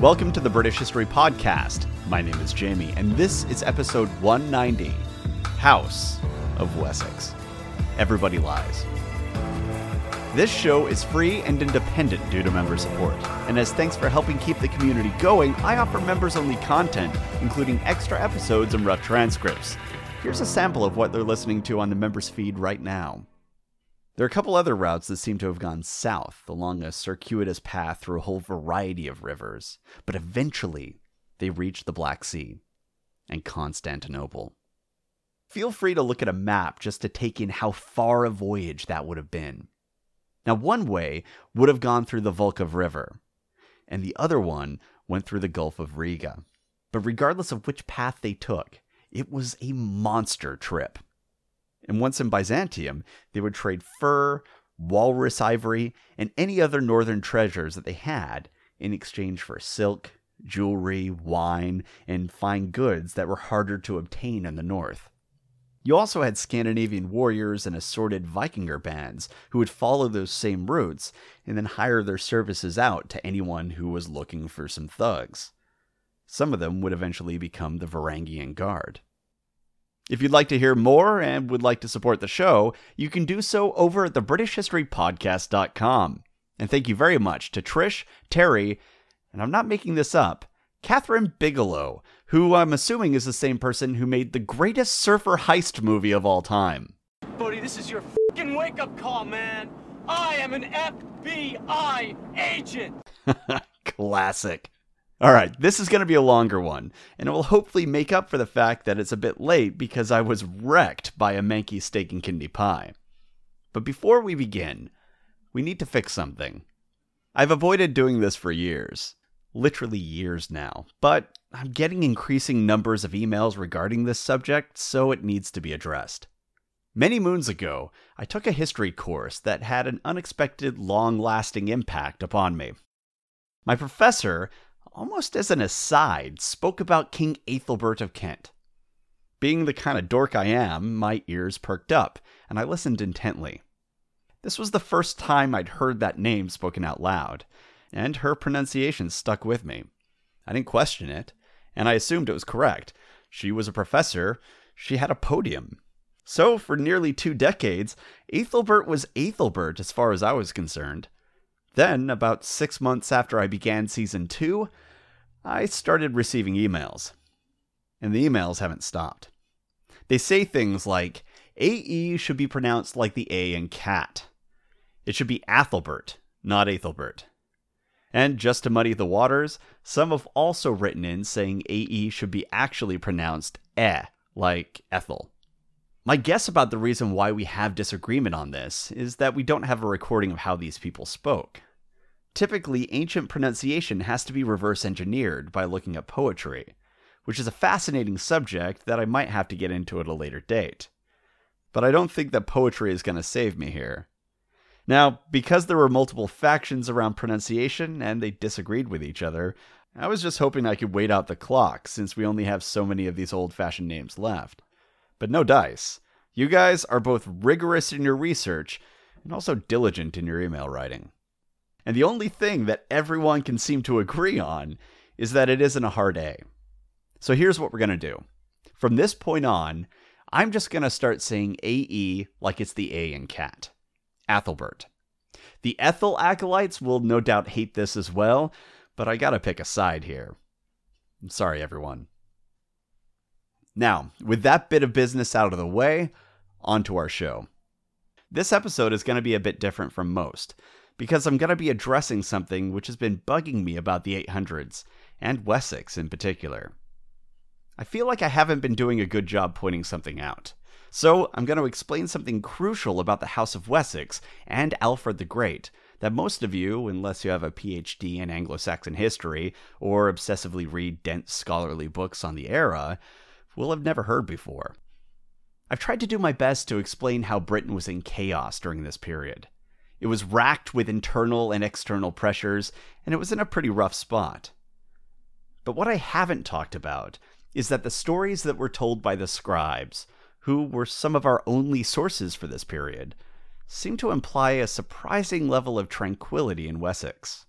Welcome to the British History Podcast. My name is Jamie, and this is episode 190 House of Wessex. Everybody lies. This show is free and independent due to member support, and as thanks for helping keep the community going, I offer members only content, including extra episodes and rough transcripts. Here's a sample of what they're listening to on the members feed right now. There are a couple other routes that seem to have gone south along a circuitous path through a whole variety of rivers, but eventually they reach the Black Sea and Constantinople. Feel free to look at a map just to take in how far a voyage that would have been. Now, one way would have gone through the Volkhov River, and the other one went through the Gulf of Riga. But regardless of which path they took, it was a monster trip. And once in Byzantium, they would trade fur, walrus ivory, and any other northern treasures that they had in exchange for silk, jewelry, wine, and fine goods that were harder to obtain in the north. You also had Scandinavian warriors and assorted Vikinger bands who would follow those same routes and then hire their services out to anyone who was looking for some thugs. Some of them would eventually become the Varangian Guard. If you'd like to hear more and would like to support the show, you can do so over at thebritishhistorypodcast.com. And thank you very much to Trish, Terry, and I'm not making this up, Catherine Bigelow, who I'm assuming is the same person who made the greatest surfer heist movie of all time. Buddy, this is your fucking wake up call, man. I am an FBI agent. Classic. All right, this is going to be a longer one, and it will hopefully make up for the fact that it's a bit late because I was wrecked by a manky steak and kidney pie. But before we begin, we need to fix something. I've avoided doing this for years, literally years now, but I'm getting increasing numbers of emails regarding this subject, so it needs to be addressed. Many moons ago, I took a history course that had an unexpected, long lasting impact upon me. My professor almost as an aside, spoke about King Ethelbert of Kent. Being the kind of dork I am, my ears perked up, and I listened intently. This was the first time I'd heard that name spoken out loud, and her pronunciation stuck with me. I didn't question it, and I assumed it was correct. She was a professor, she had a podium. So, for nearly two decades, Ethelbert was Ethelbert as far as I was concerned. Then, about six months after I began season two, I started receiving emails. And the emails haven't stopped. They say things like AE should be pronounced like the A in cat. It should be Athelbert, not Ethelbert. And just to muddy the waters, some have also written in saying AE should be actually pronounced E, like Ethel. My guess about the reason why we have disagreement on this is that we don't have a recording of how these people spoke. Typically, ancient pronunciation has to be reverse engineered by looking at poetry, which is a fascinating subject that I might have to get into at a later date. But I don't think that poetry is going to save me here. Now, because there were multiple factions around pronunciation and they disagreed with each other, I was just hoping I could wait out the clock since we only have so many of these old fashioned names left. But no dice. You guys are both rigorous in your research and also diligent in your email writing. And the only thing that everyone can seem to agree on is that it isn't a hard A. So here's what we're going to do. From this point on, I'm just going to start saying AE like it's the A in cat. Athelbert. The Ethel acolytes will no doubt hate this as well, but I gotta pick a side here. I'm sorry, everyone. Now, with that bit of business out of the way, on to our show. This episode is going to be a bit different from most because I'm going to be addressing something which has been bugging me about the 800s, and Wessex in particular. I feel like I haven't been doing a good job pointing something out. So, I'm going to explain something crucial about the House of Wessex and Alfred the Great that most of you, unless you have a PhD in Anglo Saxon history or obsessively read dense scholarly books on the era, will have never heard before. I've tried to do my best to explain how Britain was in chaos during this period. It was racked with internal and external pressures, and it was in a pretty rough spot. But what I haven't talked about is that the stories that were told by the scribes, who were some of our only sources for this period, seem to imply a surprising level of tranquility in Wessex.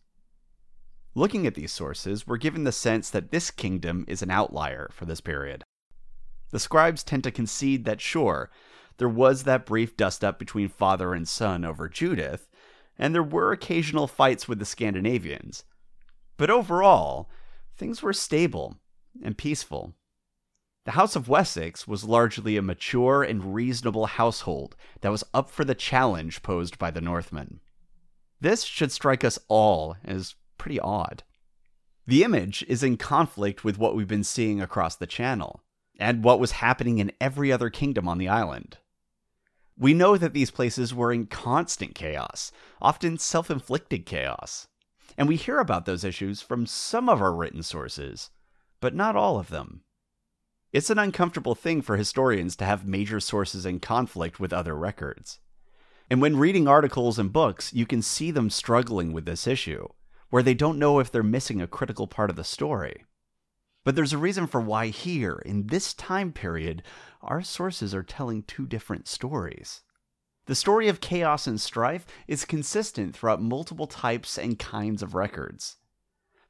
Looking at these sources, we're given the sense that this kingdom is an outlier for this period. The scribes tend to concede that, sure, there was that brief dust up between father and son over Judith, and there were occasional fights with the Scandinavians. But overall, things were stable and peaceful. The House of Wessex was largely a mature and reasonable household that was up for the challenge posed by the Northmen. This should strike us all as pretty odd. The image is in conflict with what we've been seeing across the channel, and what was happening in every other kingdom on the island. We know that these places were in constant chaos, often self inflicted chaos. And we hear about those issues from some of our written sources, but not all of them. It's an uncomfortable thing for historians to have major sources in conflict with other records. And when reading articles and books, you can see them struggling with this issue, where they don't know if they're missing a critical part of the story. But there's a reason for why here, in this time period, our sources are telling two different stories. The story of chaos and strife is consistent throughout multiple types and kinds of records.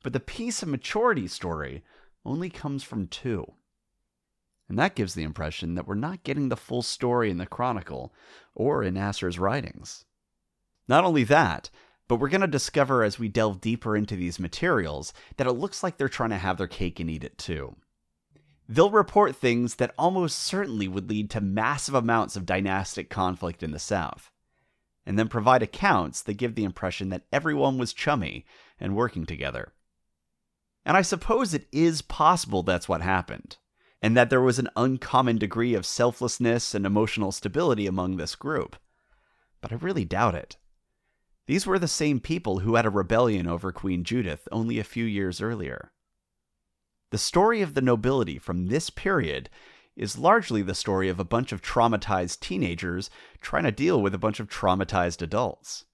But the peace and maturity story only comes from two. And that gives the impression that we're not getting the full story in the Chronicle or in Asser's writings. Not only that, but we're going to discover as we delve deeper into these materials that it looks like they're trying to have their cake and eat it too. They'll report things that almost certainly would lead to massive amounts of dynastic conflict in the South, and then provide accounts that give the impression that everyone was chummy and working together. And I suppose it is possible that's what happened and that there was an uncommon degree of selflessness and emotional stability among this group. But I really doubt it. These were the same people who had a rebellion over Queen Judith only a few years earlier. The story of the nobility from this period is largely the story of a bunch of traumatized teenagers trying to deal with a bunch of traumatized adults.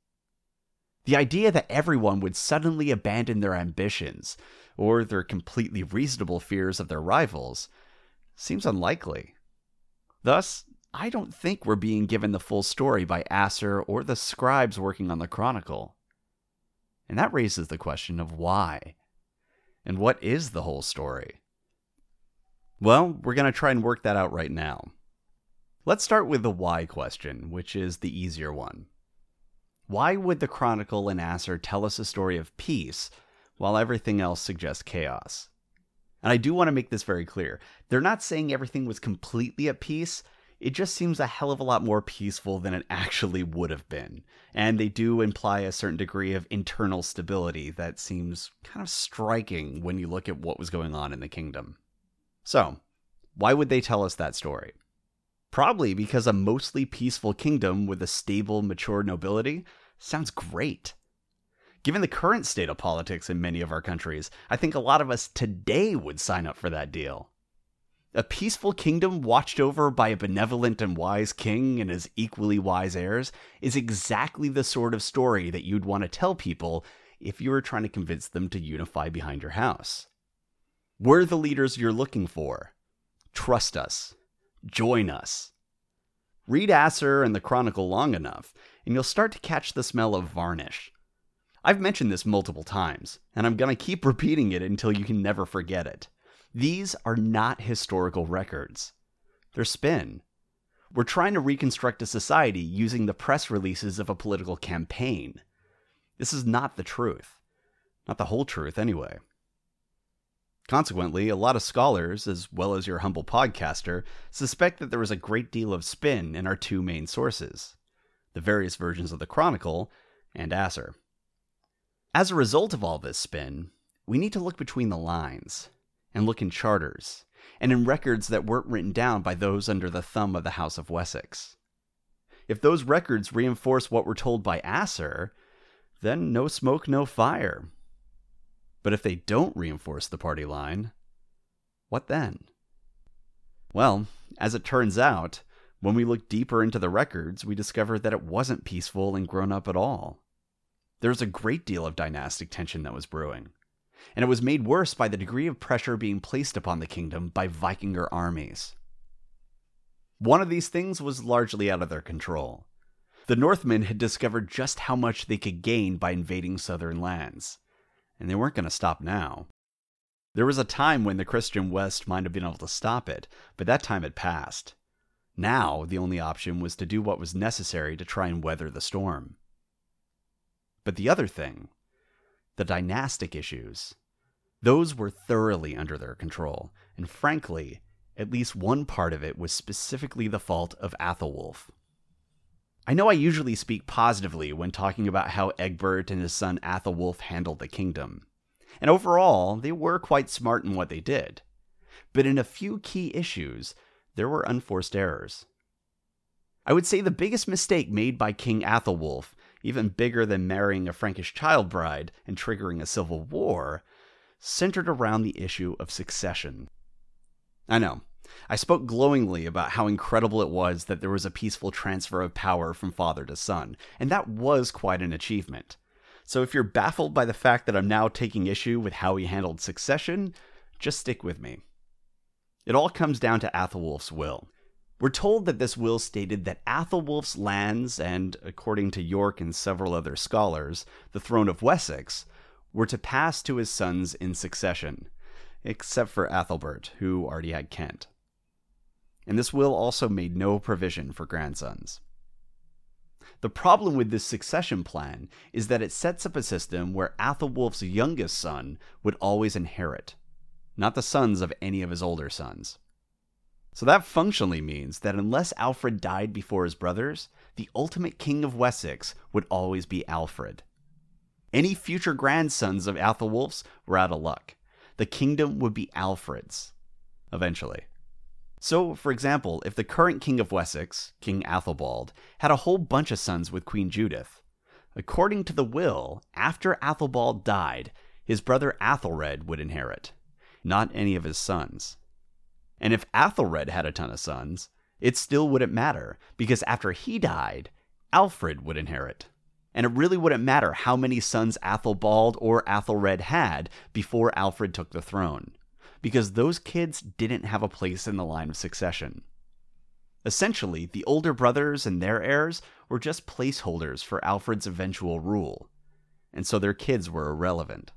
The idea that everyone would suddenly abandon their ambitions, or their completely reasonable fears of their rivals, seems unlikely. Thus, I don't think we're being given the full story by Asser or the scribes working on the Chronicle. And that raises the question of why. And what is the whole story? Well, we're going to try and work that out right now. Let's start with the why question, which is the easier one. Why would the Chronicle and Asser tell us a story of peace while everything else suggests chaos? And I do want to make this very clear. They're not saying everything was completely at peace. It just seems a hell of a lot more peaceful than it actually would have been. And they do imply a certain degree of internal stability that seems kind of striking when you look at what was going on in the kingdom. So, why would they tell us that story? Probably because a mostly peaceful kingdom with a stable, mature nobility sounds great. Given the current state of politics in many of our countries, I think a lot of us today would sign up for that deal. A peaceful kingdom watched over by a benevolent and wise king and his equally wise heirs is exactly the sort of story that you'd want to tell people if you were trying to convince them to unify behind your house. We're the leaders you're looking for. Trust us. Join us. Read Asser and the Chronicle long enough, and you'll start to catch the smell of varnish I've mentioned this multiple times, and I'm going to keep repeating it until you can never forget it. These are not historical records, they're spin. We're trying to reconstruct a society using the press releases of a political campaign. This is not the truth. Not the whole truth, anyway. Consequently, a lot of scholars, as well as your humble podcaster, suspect that there was a great deal of spin in our two main sources the various versions of the Chronicle and Asser. As a result of all this spin, we need to look between the lines and look in charters and in records that weren't written down by those under the thumb of the House of Wessex. If those records reinforce what we're told by Asser, then no smoke, no fire. But if they don't reinforce the party line, what then? Well, as it turns out, when we look deeper into the records, we discover that it wasn't peaceful and grown up at all. There was a great deal of dynastic tension that was brewing, and it was made worse by the degree of pressure being placed upon the kingdom by Vikinger armies. One of these things was largely out of their control. The Northmen had discovered just how much they could gain by invading southern lands, and they weren't going to stop now. There was a time when the Christian West might have been able to stop it, but that time had passed. Now, the only option was to do what was necessary to try and weather the storm. But the other thing, the dynastic issues, those were thoroughly under their control, and frankly, at least one part of it was specifically the fault of Athelwulf. I know I usually speak positively when talking about how Egbert and his son Athelwulf handled the kingdom, and overall, they were quite smart in what they did. But in a few key issues, there were unforced errors. I would say the biggest mistake made by King Athelwulf, even bigger than marrying a Frankish child bride and triggering a civil war, centered around the issue of succession. I know, I spoke glowingly about how incredible it was that there was a peaceful transfer of power from father to son, and that was quite an achievement. So if you're baffled by the fact that I'm now taking issue with how he handled succession, just stick with me. It all comes down to Athelwulf's will. We're told that this will stated that Athelwulf's lands, and according to Yorke and several other scholars, the throne of Wessex, were to pass to his sons in succession, except for Athelbert, who already had Kent. And this will also made no provision for grandsons. The problem with this succession plan is that it sets up a system where Athelwulf's youngest son would always inherit, not the sons of any of his older sons. So that functionally means that unless Alfred died before his brothers, the ultimate king of Wessex would always be Alfred. Any future grandsons of Athelwulf's were out of luck. The kingdom would be Alfred's, eventually. So, for example, if the current king of Wessex, King Athelbald, had a whole bunch of sons with Queen Judith, according to the will, after Athelbald died, his brother Athelred would inherit, not any of his sons. And if Athelred had a ton of sons, it still wouldn't matter, because after he died, Alfred would inherit. And it really wouldn't matter how many sons Athelbald or Athelred had before Alfred took the throne, because those kids didn't have a place in the line of succession. Essentially, the older brothers and their heirs were just placeholders for Alfred's eventual rule, and so their kids were irrelevant.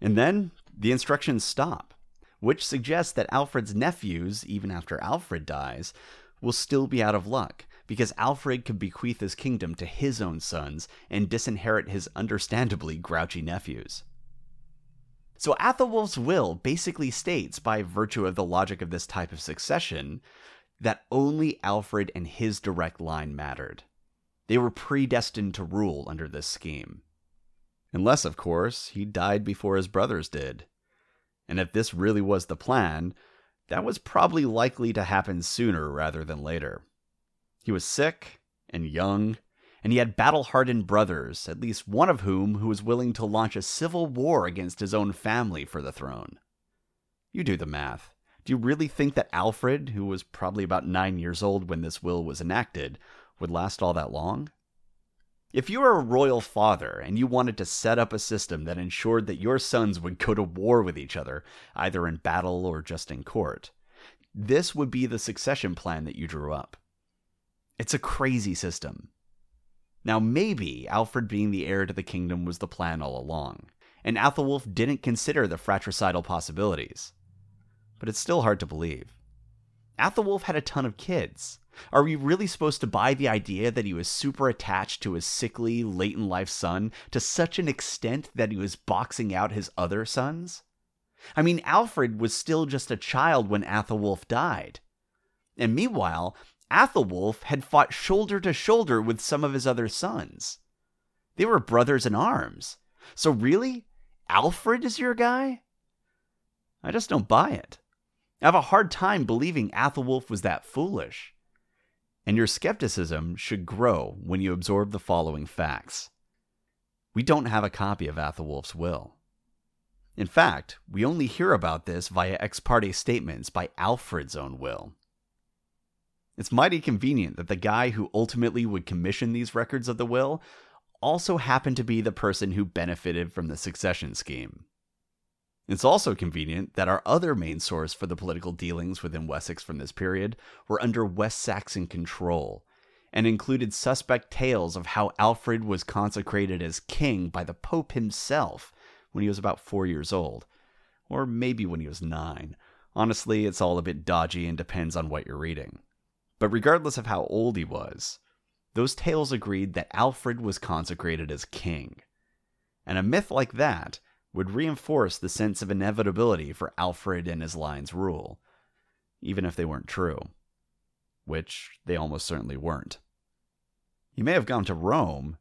And then the instructions stop which suggests that Alfred's nephews, even after Alfred dies, will still be out of luck, because Alfred could bequeath his kingdom to his own sons and disinherit his understandably grouchy nephews. So Athelwulf's will basically states, by virtue of the logic of this type of succession, that only Alfred and his direct line mattered. They were predestined to rule under this scheme. Unless, of course, he died before his brothers did, and if this really was the plan, that was probably likely to happen sooner rather than later. He was sick and young, and he had battle hardened brothers, at least one of whom who was willing to launch a civil war against his own family for the throne. You do the math. Do you really think that Alfred, who was probably about nine years old when this will was enacted, would last all that long? If you were a royal father and you wanted to set up a system that ensured that your sons would go to war with each other, either in battle or just in court, this would be the succession plan that you drew up. It's a crazy system. Now, maybe Alfred being the heir to the kingdom was the plan all along, and Athelwulf didn't consider the fratricidal possibilities. But it's still hard to believe. Athelwulf had a ton of kids. Are we really supposed to buy the idea that he was super attached to his sickly, late in life son to such an extent that he was boxing out his other sons? I mean, Alfred was still just a child when Athelwulf died. And meanwhile, Athelwulf had fought shoulder to shoulder with some of his other sons. They were brothers in arms. So, really? Alfred is your guy? I just don't buy it. I have a hard time believing Athelwulf was that foolish. And your skepticism should grow when you absorb the following facts. We don't have a copy of Athelwulf's will. In fact, we only hear about this via ex parte statements by Alfred's own will. It's mighty convenient that the guy who ultimately would commission these records of the will also happened to be the person who benefited from the succession scheme. It's also convenient that our other main source for the political dealings within Wessex from this period were under West Saxon control, and included suspect tales of how Alfred was consecrated as king by the Pope himself, when he was about four years old. Or maybe when he was nine. Honestly, it's all a bit dodgy and depends on what you're reading. But regardless of how old he was, those tales agreed that Alfred was consecrated as king. And a myth like that would reinforce the sense of inevitability for Alfred and his line's rule, even if they weren't true. Which they almost certainly weren't. He may have gone to Rome,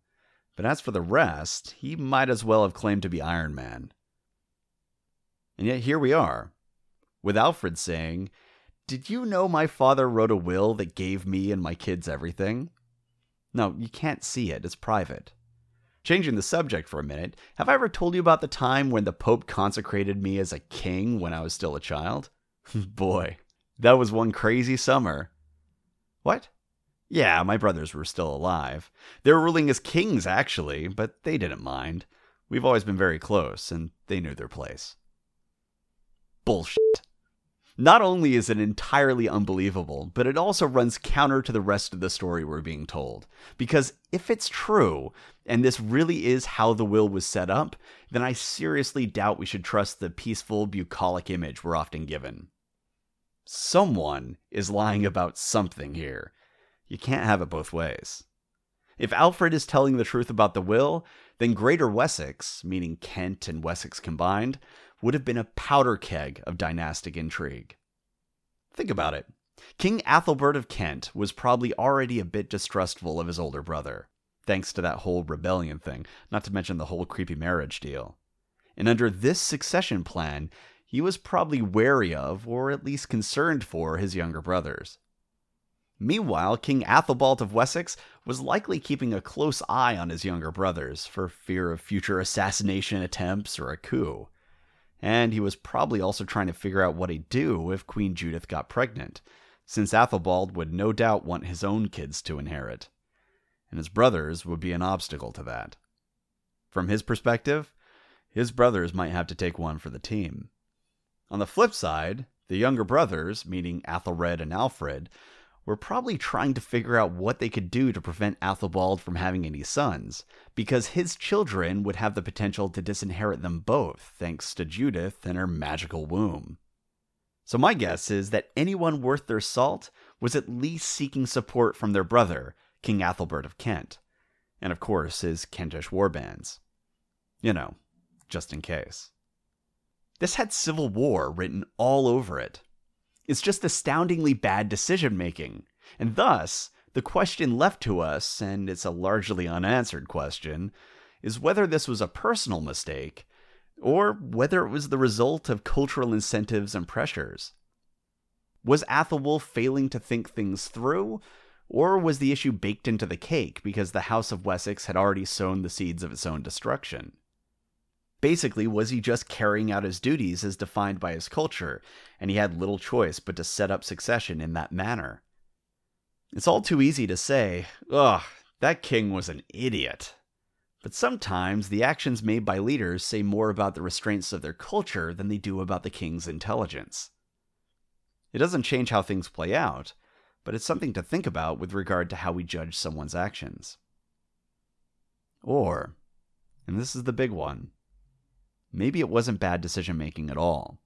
but as for the rest, he might as well have claimed to be Iron Man. And yet here we are, with Alfred saying, Did you know my father wrote a will that gave me and my kids everything? No, you can't see it, it's private. Changing the subject for a minute, have I ever told you about the time when the Pope consecrated me as a king when I was still a child? Boy, that was one crazy summer. What? Yeah, my brothers were still alive. They were ruling as kings, actually, but they didn't mind. We've always been very close, and they knew their place. Bullshit. Not only is it entirely unbelievable, but it also runs counter to the rest of the story we're being told. Because if it's true, and this really is how the will was set up, then I seriously doubt we should trust the peaceful, bucolic image we're often given. Someone is lying about something here. You can't have it both ways. If Alfred is telling the truth about the will, then Greater Wessex, meaning Kent and Wessex combined, would have been a powder keg of dynastic intrigue. Think about it. King Athelbert of Kent was probably already a bit distrustful of his older brother, thanks to that whole rebellion thing, not to mention the whole creepy marriage deal. And under this succession plan, he was probably wary of, or at least concerned for, his younger brothers. Meanwhile, King Athelbald of Wessex was likely keeping a close eye on his younger brothers for fear of future assassination attempts or a coup and he was probably also trying to figure out what he'd do if Queen Judith got pregnant, since Athelbald would no doubt want his own kids to inherit, and his brothers would be an obstacle to that. From his perspective, his brothers might have to take one for the team. On the flip side, the younger brothers, meaning Athelred and Alfred, were probably trying to figure out what they could do to prevent Athelbald from having any sons, because his children would have the potential to disinherit them both, thanks to Judith and her magical womb. So, my guess is that anyone worth their salt was at least seeking support from their brother, King Athelbert of Kent, and of course his Kentish warbands. You know, just in case. This had civil war written all over it, it's just astoundingly bad decision making. And thus, the question left to us, and it's a largely unanswered question, is whether this was a personal mistake or whether it was the result of cultural incentives and pressures. Was Athelwulf failing to think things through, or was the issue baked into the cake because the House of Wessex had already sown the seeds of its own destruction? Basically, was he just carrying out his duties as defined by his culture, and he had little choice but to set up succession in that manner? It's all too easy to say, ugh, that king was an idiot. But sometimes the actions made by leaders say more about the restraints of their culture than they do about the king's intelligence. It doesn't change how things play out, but it's something to think about with regard to how we judge someone's actions. Or, and this is the big one, maybe it wasn't bad decision making at all.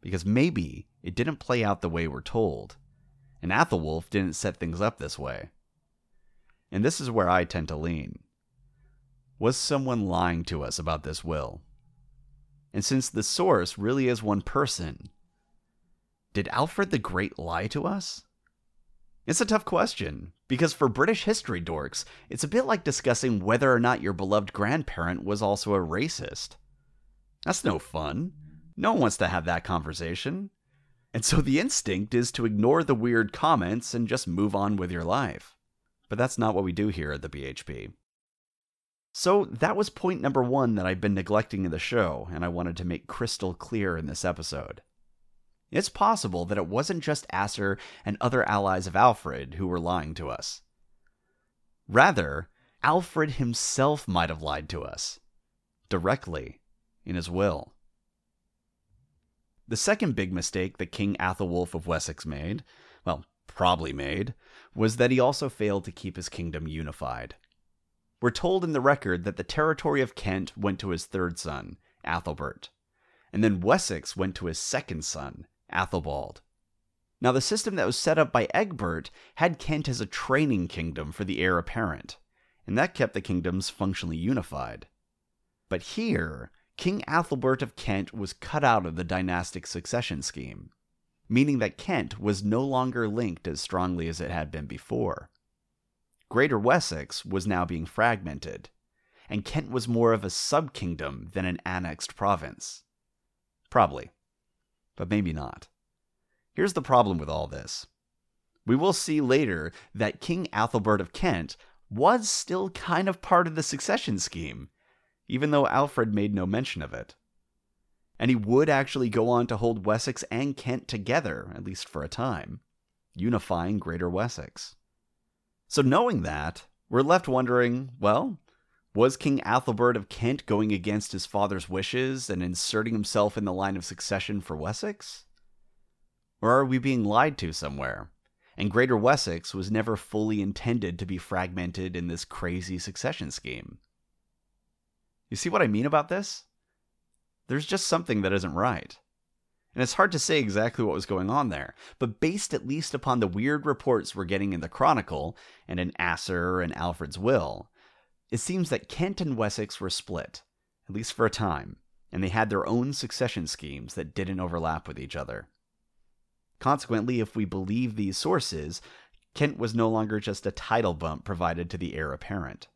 Because maybe it didn't play out the way we're told, and Athelwulf didn't set things up this way. And this is where I tend to lean. Was someone lying to us about this will? And since the source really is one person, did Alfred the Great lie to us? It's a tough question, because for British history dorks, it's a bit like discussing whether or not your beloved grandparent was also a racist. That's no fun. No one wants to have that conversation. And so the instinct is to ignore the weird comments and just move on with your life. But that's not what we do here at the BHP. So that was point number one that I've been neglecting in the show, and I wanted to make crystal clear in this episode. It's possible that it wasn't just Asser and other allies of Alfred who were lying to us. Rather, Alfred himself might have lied to us. Directly, in his will. The second big mistake that King Athelwulf of Wessex made, well, probably made, was that he also failed to keep his kingdom unified. We're told in the record that the territory of Kent went to his third son, Athelbert, and then Wessex went to his second son, Athelbald. Now, the system that was set up by Egbert had Kent as a training kingdom for the heir apparent, and that kept the kingdoms functionally unified. But here, King Athelbert of Kent was cut out of the dynastic succession scheme, meaning that Kent was no longer linked as strongly as it had been before. Greater Wessex was now being fragmented, and Kent was more of a sub-kingdom than an annexed province. Probably, but maybe not. Here's the problem with all this. We will see later that King Athelbert of Kent was still kind of part of the succession scheme, even though Alfred made no mention of it. And he would actually go on to hold Wessex and Kent together, at least for a time, unifying Greater Wessex. So, knowing that, we're left wondering well, was King Athelbert of Kent going against his father's wishes and inserting himself in the line of succession for Wessex? Or are we being lied to somewhere? And Greater Wessex was never fully intended to be fragmented in this crazy succession scheme. You see what I mean about this? There's just something that isn't right. And it's hard to say exactly what was going on there, but based at least upon the weird reports we're getting in the Chronicle and in Asser and Alfred's will, it seems that Kent and Wessex were split, at least for a time, and they had their own succession schemes that didn't overlap with each other. Consequently, if we believe these sources, Kent was no longer just a title bump provided to the heir apparent.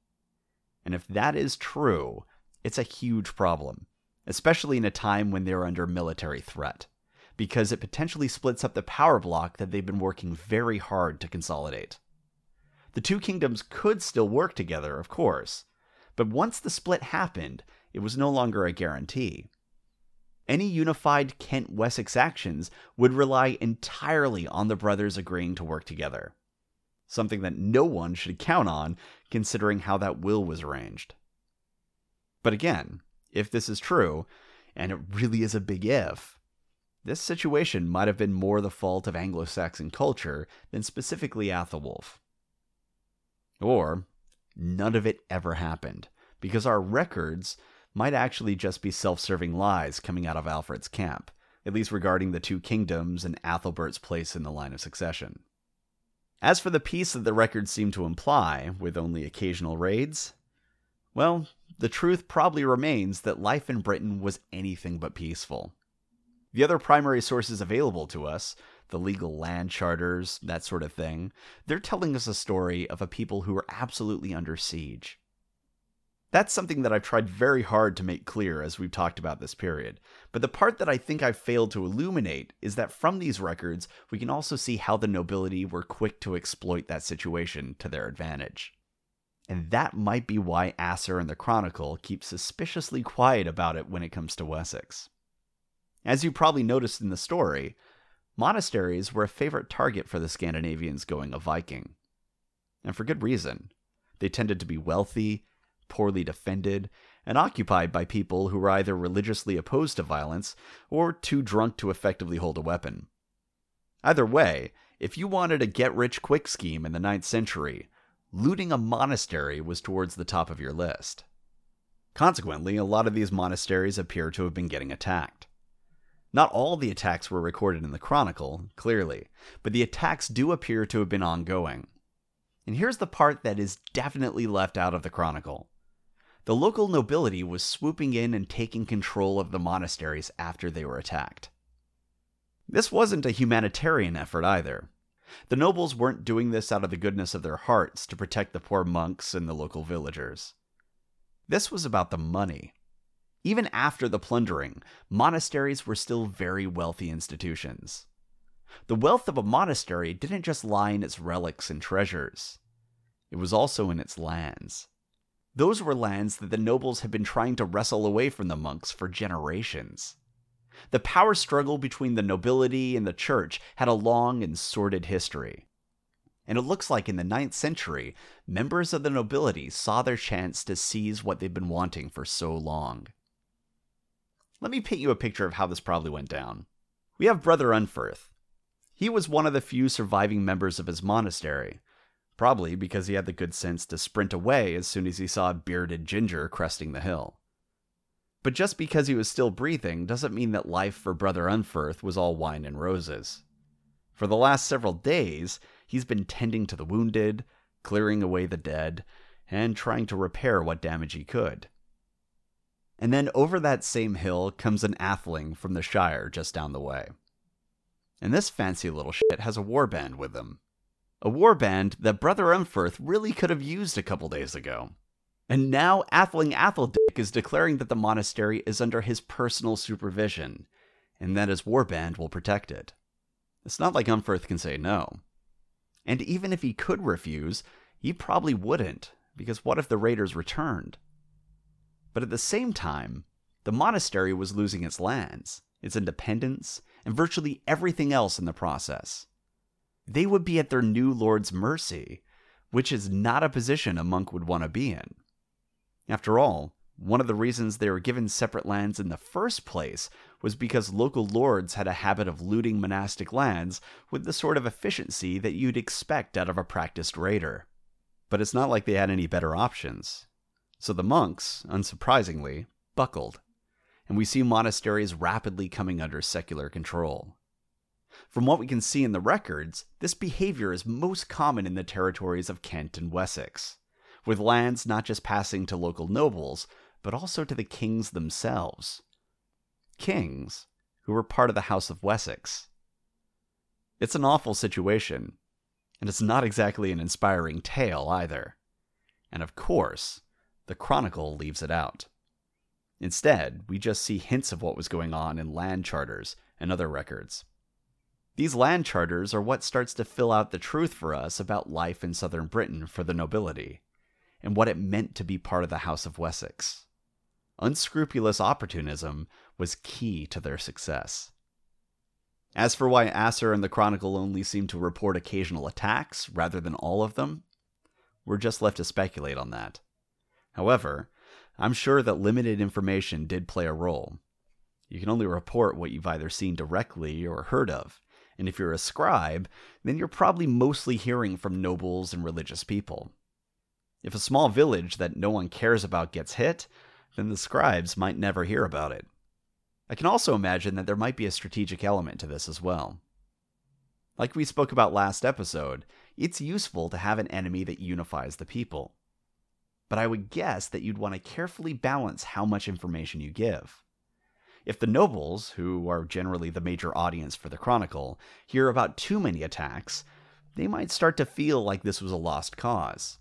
And if that is true, it's a huge problem, especially in a time when they're under military threat, because it potentially splits up the power block that they've been working very hard to consolidate. The two kingdoms could still work together, of course, but once the split happened, it was no longer a guarantee. Any unified Kent Wessex actions would rely entirely on the brothers agreeing to work together, something that no one should count on considering how that will was arranged. But again, if this is true, and it really is a big if, this situation might have been more the fault of Anglo Saxon culture than specifically Athelwulf. Or none of it ever happened, because our records might actually just be self serving lies coming out of Alfred's camp, at least regarding the two kingdoms and Athelbert's place in the line of succession. As for the peace that the records seem to imply, with only occasional raids, well, the truth probably remains that life in Britain was anything but peaceful. The other primary sources available to us, the legal land charters, that sort of thing, they're telling us a story of a people who were absolutely under siege. That's something that I've tried very hard to make clear as we've talked about this period. But the part that I think I've failed to illuminate is that from these records, we can also see how the nobility were quick to exploit that situation to their advantage. And that might be why Asser and the Chronicle keep suspiciously quiet about it when it comes to Wessex. As you probably noticed in the story, monasteries were a favorite target for the Scandinavians going a Viking. And for good reason. They tended to be wealthy poorly defended, and occupied by people who were either religiously opposed to violence or too drunk to effectively hold a weapon. Either way, if you wanted a get rich quick scheme in the 9th century, looting a monastery was towards the top of your list. Consequently, a lot of these monasteries appear to have been getting attacked. Not all the attacks were recorded in the Chronicle, clearly, but the attacks do appear to have been ongoing. And here's the part that is definitely left out of the Chronicle the local nobility was swooping in and taking control of the monasteries after they were attacked. This wasn't a humanitarian effort either. The nobles weren't doing this out of the goodness of their hearts to protect the poor monks and the local villagers. This was about the money. Even after the plundering, monasteries were still very wealthy institutions. The wealth of a monastery didn't just lie in its relics and treasures, it was also in its lands. Those were lands that the nobles had been trying to wrestle away from the monks for generations. The power struggle between the nobility and the church had a long and sordid history. And it looks like in the 9th century, members of the nobility saw their chance to seize what they'd been wanting for so long. Let me paint you a picture of how this probably went down. We have Brother Unferth. He was one of the few surviving members of his monastery, probably because he had the good sense to sprint away as soon as he saw bearded ginger cresting the hill. But just because he was still breathing doesn't mean that life for Brother Unferth was all wine and roses. For the last several days, he's been tending to the wounded, clearing away the dead, and trying to repair what damage he could. And then over that same hill comes an atheling from the Shire just down the way. And this fancy little shit has a warband with him. A warband that Brother Unferth really could have used a couple days ago. And now Atheling Atheldick is declaring that the monastery is under his personal supervision, and that his warband will protect it. It's not like Unferth can say no. And even if he could refuse, he probably wouldn't, because what if the raiders returned? But at the same time, the monastery was losing its lands, its independence, and virtually everything else in the process. They would be at their new lord's mercy, which is not a position a monk would want to be in. After all, one of the reasons they were given separate lands in the first place was because local lords had a habit of looting monastic lands with the sort of efficiency that you'd expect out of a practiced raider. But it's not like they had any better options. So the monks, unsurprisingly, buckled, and we see monasteries rapidly coming under secular control. From what we can see in the records, this behavior is most common in the territories of Kent and Wessex, with lands not just passing to local nobles, but also to the kings themselves. Kings who were part of the House of Wessex. It's an awful situation, and it's not exactly an inspiring tale either. And of course, the Chronicle leaves it out. Instead, we just see hints of what was going on in land charters and other records. These land charters are what starts to fill out the truth for us about life in southern Britain for the nobility, and what it meant to be part of the House of Wessex. Unscrupulous opportunism was key to their success. As for why Asser and the Chronicle only seem to report occasional attacks rather than all of them, we're just left to speculate on that. However, I'm sure that limited information did play a role. You can only report what you've either seen directly or heard of, and if you're a scribe, then you're probably mostly hearing from nobles and religious people. If a small village that no one cares about gets hit, then the scribes might never hear about it. I can also imagine that there might be a strategic element to this as well. Like we spoke about last episode, it's useful to have an enemy that unifies the people but I would guess that you'd want to carefully balance how much information you give. If the nobles, who are generally the major audience for the Chronicle, hear about too many attacks, they might start to feel like this was a lost cause.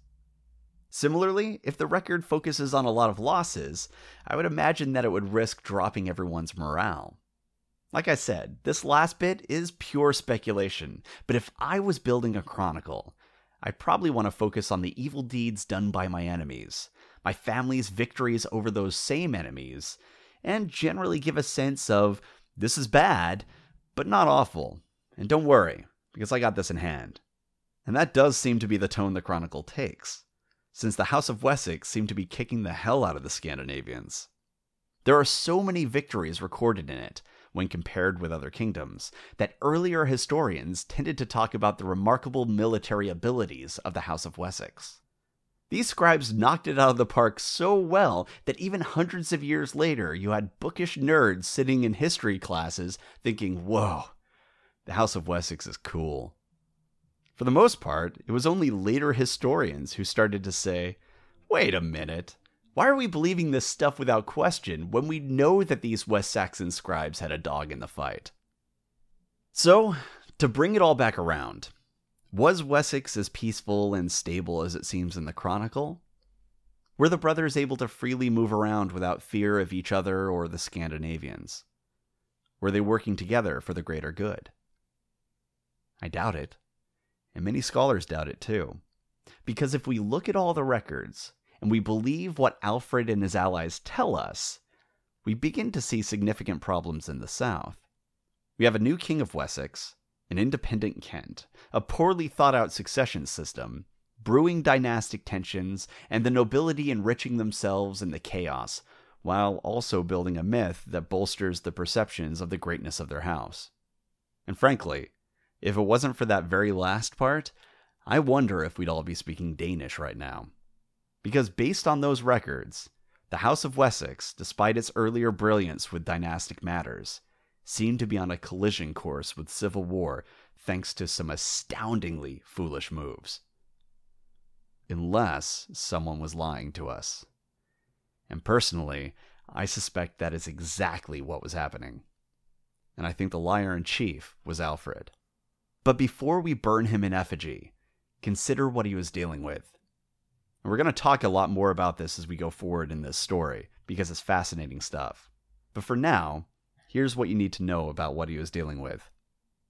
Similarly, if the record focuses on a lot of losses, I would imagine that it would risk dropping everyone's morale. Like I said, this last bit is pure speculation, but if I was building a chronicle, I probably want to focus on the evil deeds done by my enemies, my family's victories over those same enemies, and generally give a sense of this is bad, but not awful. And don't worry, because I got this in hand. And that does seem to be the tone the Chronicle takes, since the House of Wessex seem to be kicking the hell out of the Scandinavians. There are so many victories recorded in it, when compared with other kingdoms, that earlier historians tended to talk about the remarkable military abilities of the House of Wessex. These scribes knocked it out of the park so well that even hundreds of years later, you had bookish nerds sitting in history classes thinking, whoa, the House of Wessex is cool. For the most part, it was only later historians who started to say, wait a minute, why are we believing this stuff without question when we know that these West Saxon scribes had a dog in the fight? So, to bring it all back around, was Wessex as peaceful and stable as it seems in the Chronicle? Were the brothers able to freely move around without fear of each other or the Scandinavians? Were they working together for the greater good? I doubt it, and many scholars doubt it too. Because if we look at all the records, and we believe what Alfred and his allies tell us, we begin to see significant problems in the south. We have a new king of Wessex, an independent Kent, a poorly thought out succession system, brewing dynastic tensions, and the nobility enriching themselves in the chaos, while also building a myth that bolsters the perceptions of the greatness of their house. And frankly, if it wasn't for that very last part, I wonder if we'd all be speaking Danish right now. Because based on those records, the House of Wessex, despite its earlier brilliance with dynastic matters, seemed to be on a collision course with civil war thanks to some astoundingly foolish moves. Unless someone was lying to us. And personally, I suspect that is exactly what was happening. And I think the liar in chief was Alfred. But before we burn him in effigy, consider what he was dealing with. And we're going to talk a lot more about this as we go forward in this story, because it's fascinating stuff. But for now, here's what you need to know about what he was dealing with.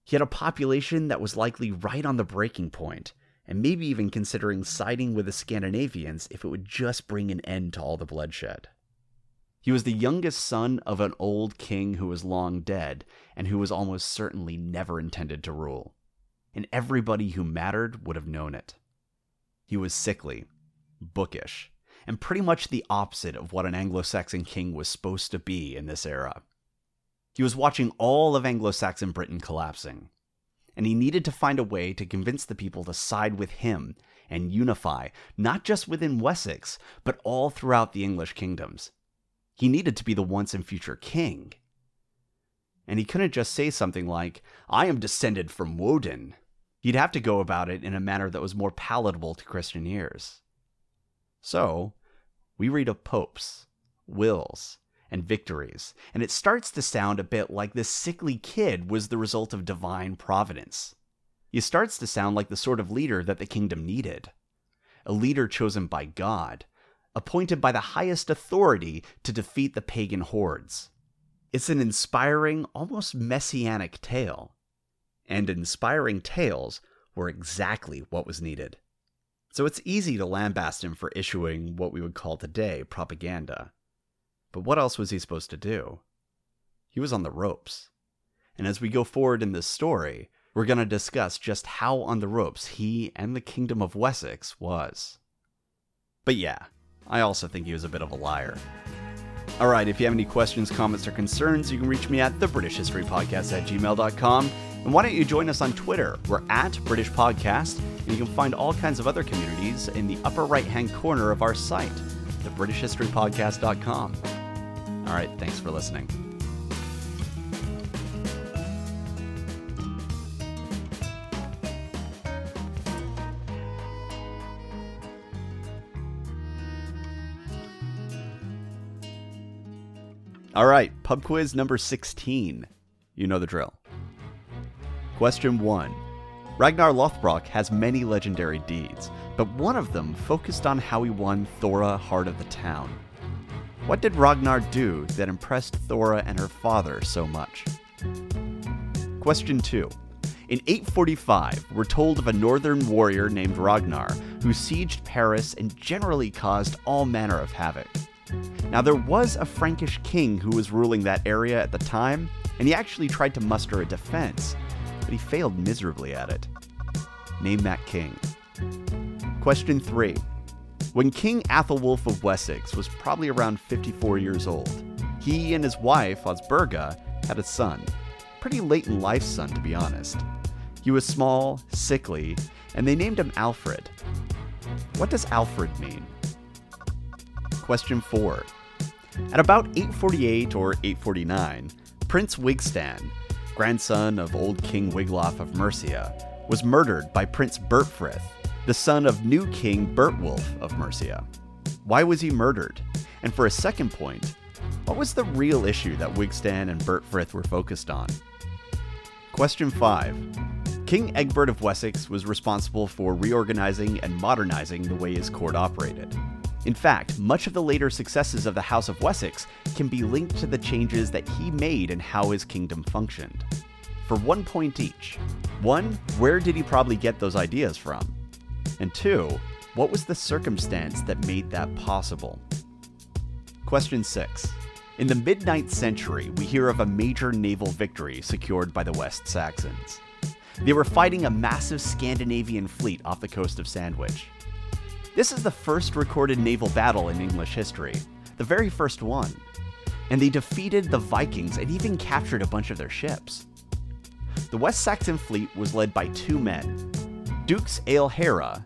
He had a population that was likely right on the breaking point, and maybe even considering siding with the Scandinavians if it would just bring an end to all the bloodshed. He was the youngest son of an old king who was long dead and who was almost certainly never intended to rule. And everybody who mattered would have known it. He was sickly, bookish, and pretty much the opposite of what an Anglo Saxon king was supposed to be in this era. He was watching all of Anglo Saxon Britain collapsing, and he needed to find a way to convince the people to side with him and unify, not just within Wessex, but all throughout the English kingdoms. He needed to be the once and future king. And he couldn't just say something like, I am descended from Woden. He'd have to go about it in a manner that was more palatable to Christian ears. So, we read of popes, wills, and victories, and it starts to sound a bit like this sickly kid was the result of divine providence. He starts to sound like the sort of leader that the kingdom needed. A leader chosen by God, appointed by the highest authority to defeat the pagan hordes. It's an inspiring, almost messianic tale. And inspiring tales were exactly what was needed. So it's easy to lambaste him for issuing what we would call today propaganda. But what else was he supposed to do? He was on the ropes. And as we go forward in this story, we're going to discuss just how on the ropes he and the Kingdom of Wessex was. But yeah, I also think he was a bit of a liar. Alright, if you have any questions, comments, or concerns, you can reach me at the British History Podcast at gmail.com. And why don't you join us on Twitter? We're at British Podcast, and you can find all kinds of other communities in the upper right hand corner of our site, thebritishhistorypodcast.com. All right, thanks for listening. All right, pub quiz number 16. You know the drill. Question 1. Ragnar Lothbrok has many legendary deeds, but one of them focused on how he won Thora, Heart of the Town. What did Ragnar do that impressed Thora and her father so much? Question 2. In 845, we're told of a northern warrior named Ragnar who sieged Paris and generally caused all manner of havoc. Now, there was a Frankish king who was ruling that area at the time, and he actually tried to muster a defense, but he failed miserably at it. Name that king. Question 3. When King Athelwulf of Wessex was probably around 54 years old, he and his wife, Osburga, had a son. Pretty late in life son, to be honest. He was small, sickly, and they named him Alfred. What does Alfred mean? Question 4. At about 848 or 849, Prince Wigstan, grandson of old King Wiglaf of Mercia, was murdered by Prince Bertfrith, the son of new King Bertwulf of Mercia. Why was he murdered? And for a second point, what was the real issue that Wigstan and Bertfrith were focused on? Question 5. King Egbert of Wessex was responsible for reorganizing and modernizing the way his court operated. In fact, much of the later successes of the House of Wessex can be linked to the changes that he made in how his kingdom functioned. For one point each. One, where did he probably get those ideas from? And two, what was the circumstance that made that possible? Question 6. In the mid 9th century, we hear of a major naval victory secured by the West Saxons. They were fighting a massive Scandinavian fleet off the coast of Sandwich. This is the first recorded naval battle in English history, the very first one. And they defeated the Vikings and even captured a bunch of their ships. The West Saxon fleet was led by two men Dukes Ealhhere,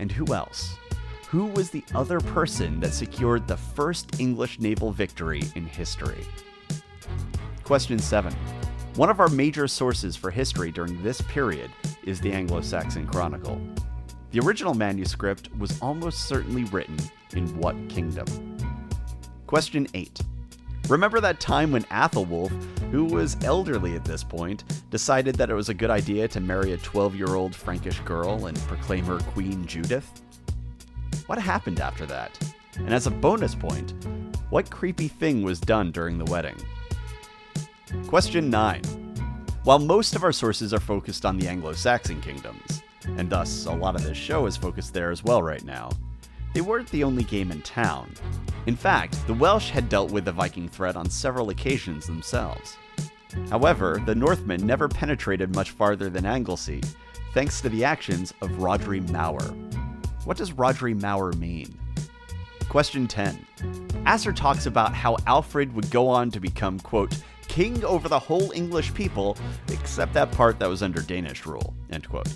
and who else? Who was the other person that secured the first English naval victory in history? Question 7. One of our major sources for history during this period is the Anglo Saxon Chronicle. The original manuscript was almost certainly written in what kingdom? Question 8. Remember that time when Athelwulf, who was elderly at this point, decided that it was a good idea to marry a 12 year old Frankish girl and proclaim her Queen Judith? What happened after that? And as a bonus point, what creepy thing was done during the wedding? Question 9. While most of our sources are focused on the Anglo Saxon kingdoms, and thus a lot of this show is focused there as well right now, they weren't the only game in town. In fact, the Welsh had dealt with the Viking threat on several occasions themselves. However, the Northmen never penetrated much farther than Anglesey, thanks to the actions of Rhodri Mawr. What does Rhodri Mawr mean? Question 10. Asser talks about how Alfred would go on to become, quote, king over the whole English people, except that part that was under Danish rule, end quote.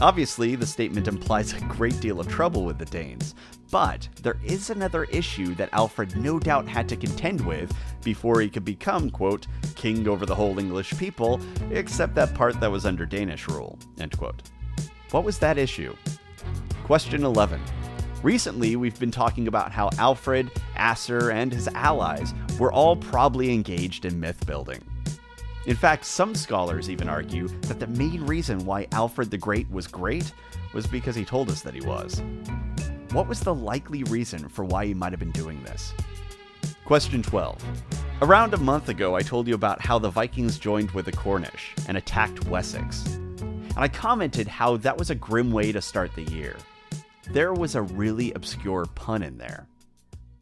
Obviously, the statement implies a great deal of trouble with the Danes, but there is another issue that Alfred no doubt had to contend with before he could become, quote, king over the whole English people, except that part that was under Danish rule, end quote. What was that issue? Question 11. Recently, we've been talking about how Alfred, Asser, and his allies were all probably engaged in myth building. In fact, some scholars even argue that the main reason why Alfred the Great was great was because he told us that he was. What was the likely reason for why he might have been doing this? Question 12. Around a month ago, I told you about how the Vikings joined with the Cornish and attacked Wessex. And I commented how that was a grim way to start the year. There was a really obscure pun in there.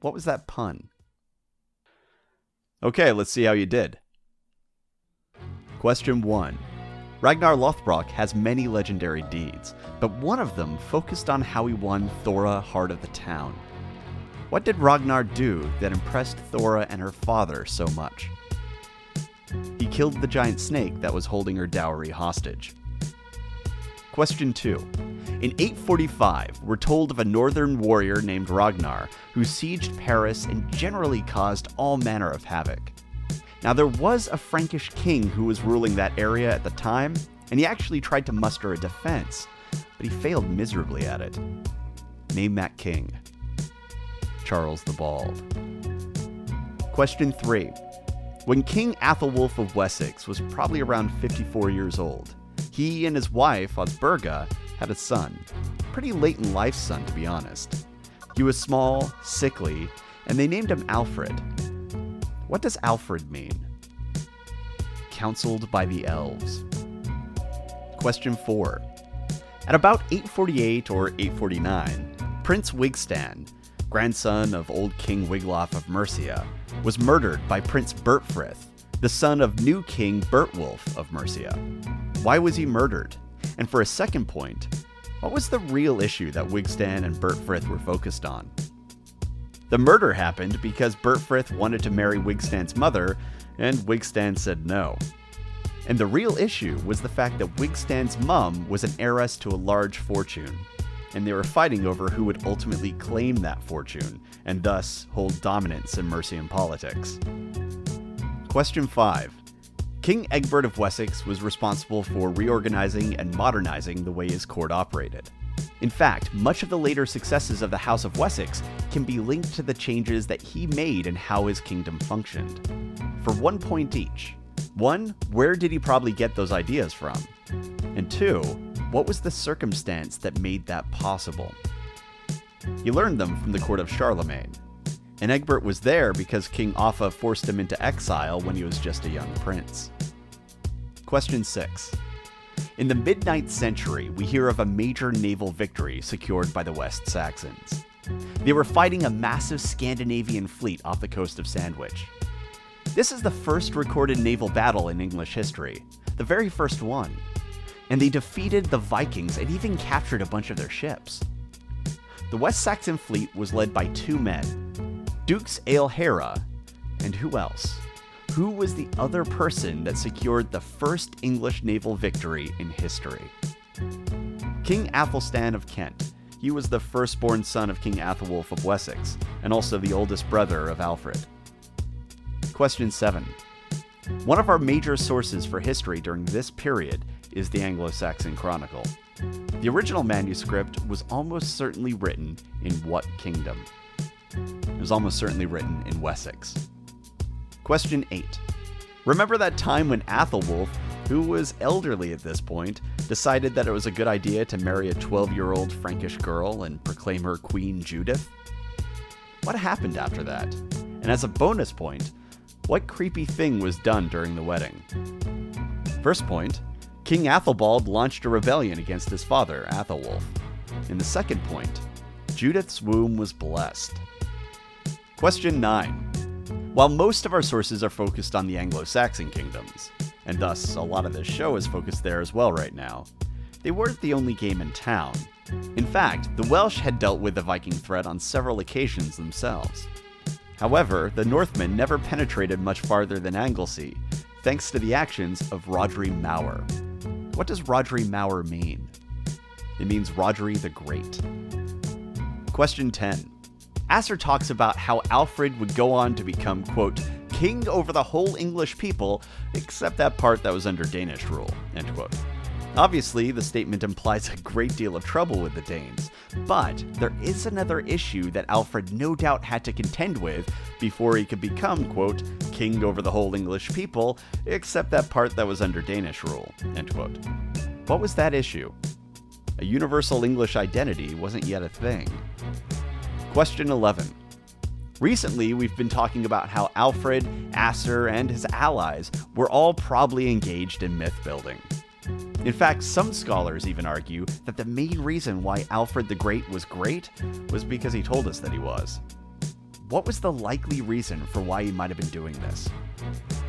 What was that pun? Okay, let's see how you did. Question 1. Ragnar Lothbrok has many legendary deeds, but one of them focused on how he won Thora Heart of the Town. What did Ragnar do that impressed Thora and her father so much? He killed the giant snake that was holding her dowry hostage. Question 2. In 845, we're told of a northern warrior named Ragnar who sieged Paris and generally caused all manner of havoc. Now, there was a Frankish king who was ruling that area at the time, and he actually tried to muster a defense, but he failed miserably at it. Name that king. Charles the Bald. Question 3. When King Athelwulf of Wessex was probably around 54 years old, he and his wife, Osburga, had a son. Pretty late in life son, to be honest. He was small, sickly, and they named him Alfred. What does Alfred mean? Counseled by the elves. Question 4. At about 848 or 849, Prince Wigstan, grandson of old King Wiglaf of Mercia, was murdered by Prince Bertfrith, the son of new King Bertwulf of Mercia. Why was he murdered? And for a second point, what was the real issue that Wigstan and Bertfrith were focused on? The murder happened because Bertfrith wanted to marry Wigstan's mother, and Wigstan said no. And the real issue was the fact that Wigstan's mum was an heiress to a large fortune, and they were fighting over who would ultimately claim that fortune, and thus hold dominance in Mercian politics. Question 5. King Egbert of Wessex was responsible for reorganizing and modernizing the way his court operated. In fact, much of the later successes of the House of Wessex can be linked to the changes that he made in how his kingdom functioned. For one point each. One, where did he probably get those ideas from? And two, what was the circumstance that made that possible? He learned them from the court of Charlemagne. And Egbert was there because King Offa forced him into exile when he was just a young prince. Question 6. In the mid 9th century, we hear of a major naval victory secured by the West Saxons. They were fighting a massive Scandinavian fleet off the coast of Sandwich. This is the first recorded naval battle in English history, the very first one. And they defeated the Vikings and even captured a bunch of their ships. The West Saxon fleet was led by two men Dukes Ealhhere, and who else? Who was the other person that secured the first English naval victory in history? King Athelstan of Kent. He was the firstborn son of King Athelwulf of Wessex, and also the oldest brother of Alfred. Question 7. One of our major sources for history during this period is the Anglo Saxon Chronicle. The original manuscript was almost certainly written in what kingdom? It was almost certainly written in Wessex. Question 8. Remember that time when Athelwulf, who was elderly at this point, decided that it was a good idea to marry a 12 year old Frankish girl and proclaim her Queen Judith? What happened after that? And as a bonus point, what creepy thing was done during the wedding? First point King Athelbald launched a rebellion against his father, Athelwulf. In the second point, Judith's womb was blessed. Question 9. While most of our sources are focused on the Anglo Saxon kingdoms, and thus a lot of this show is focused there as well right now, they weren't the only game in town. In fact, the Welsh had dealt with the Viking threat on several occasions themselves. However, the Northmen never penetrated much farther than Anglesey, thanks to the actions of Rhodri Mawr. What does Rhodri Mawr mean? It means Rhodri the Great. Question 10. Asser talks about how Alfred would go on to become, quote, king over the whole English people, except that part that was under Danish rule, end quote. Obviously, the statement implies a great deal of trouble with the Danes, but there is another issue that Alfred no doubt had to contend with before he could become, quote, king over the whole English people, except that part that was under Danish rule, end quote. What was that issue? A universal English identity wasn't yet a thing. Question 11. Recently, we've been talking about how Alfred, Asser, and his allies were all probably engaged in myth building. In fact, some scholars even argue that the main reason why Alfred the Great was great was because he told us that he was. What was the likely reason for why he might have been doing this?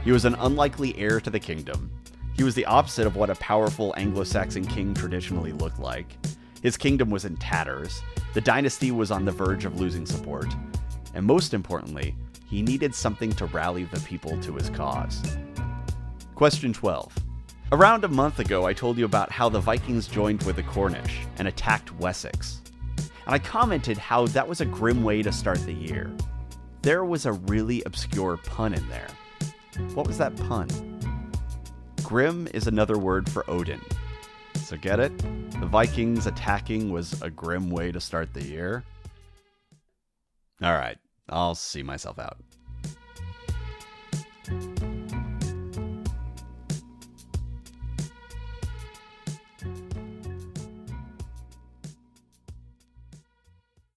He was an unlikely heir to the kingdom. He was the opposite of what a powerful Anglo Saxon king traditionally looked like. His kingdom was in tatters, the dynasty was on the verge of losing support, and most importantly, he needed something to rally the people to his cause. Question 12. Around a month ago, I told you about how the Vikings joined with the Cornish and attacked Wessex. And I commented how that was a grim way to start the year. There was a really obscure pun in there. What was that pun? Grim is another word for Odin, so get it? The Vikings attacking was a grim way to start the year. All right, I'll see myself out.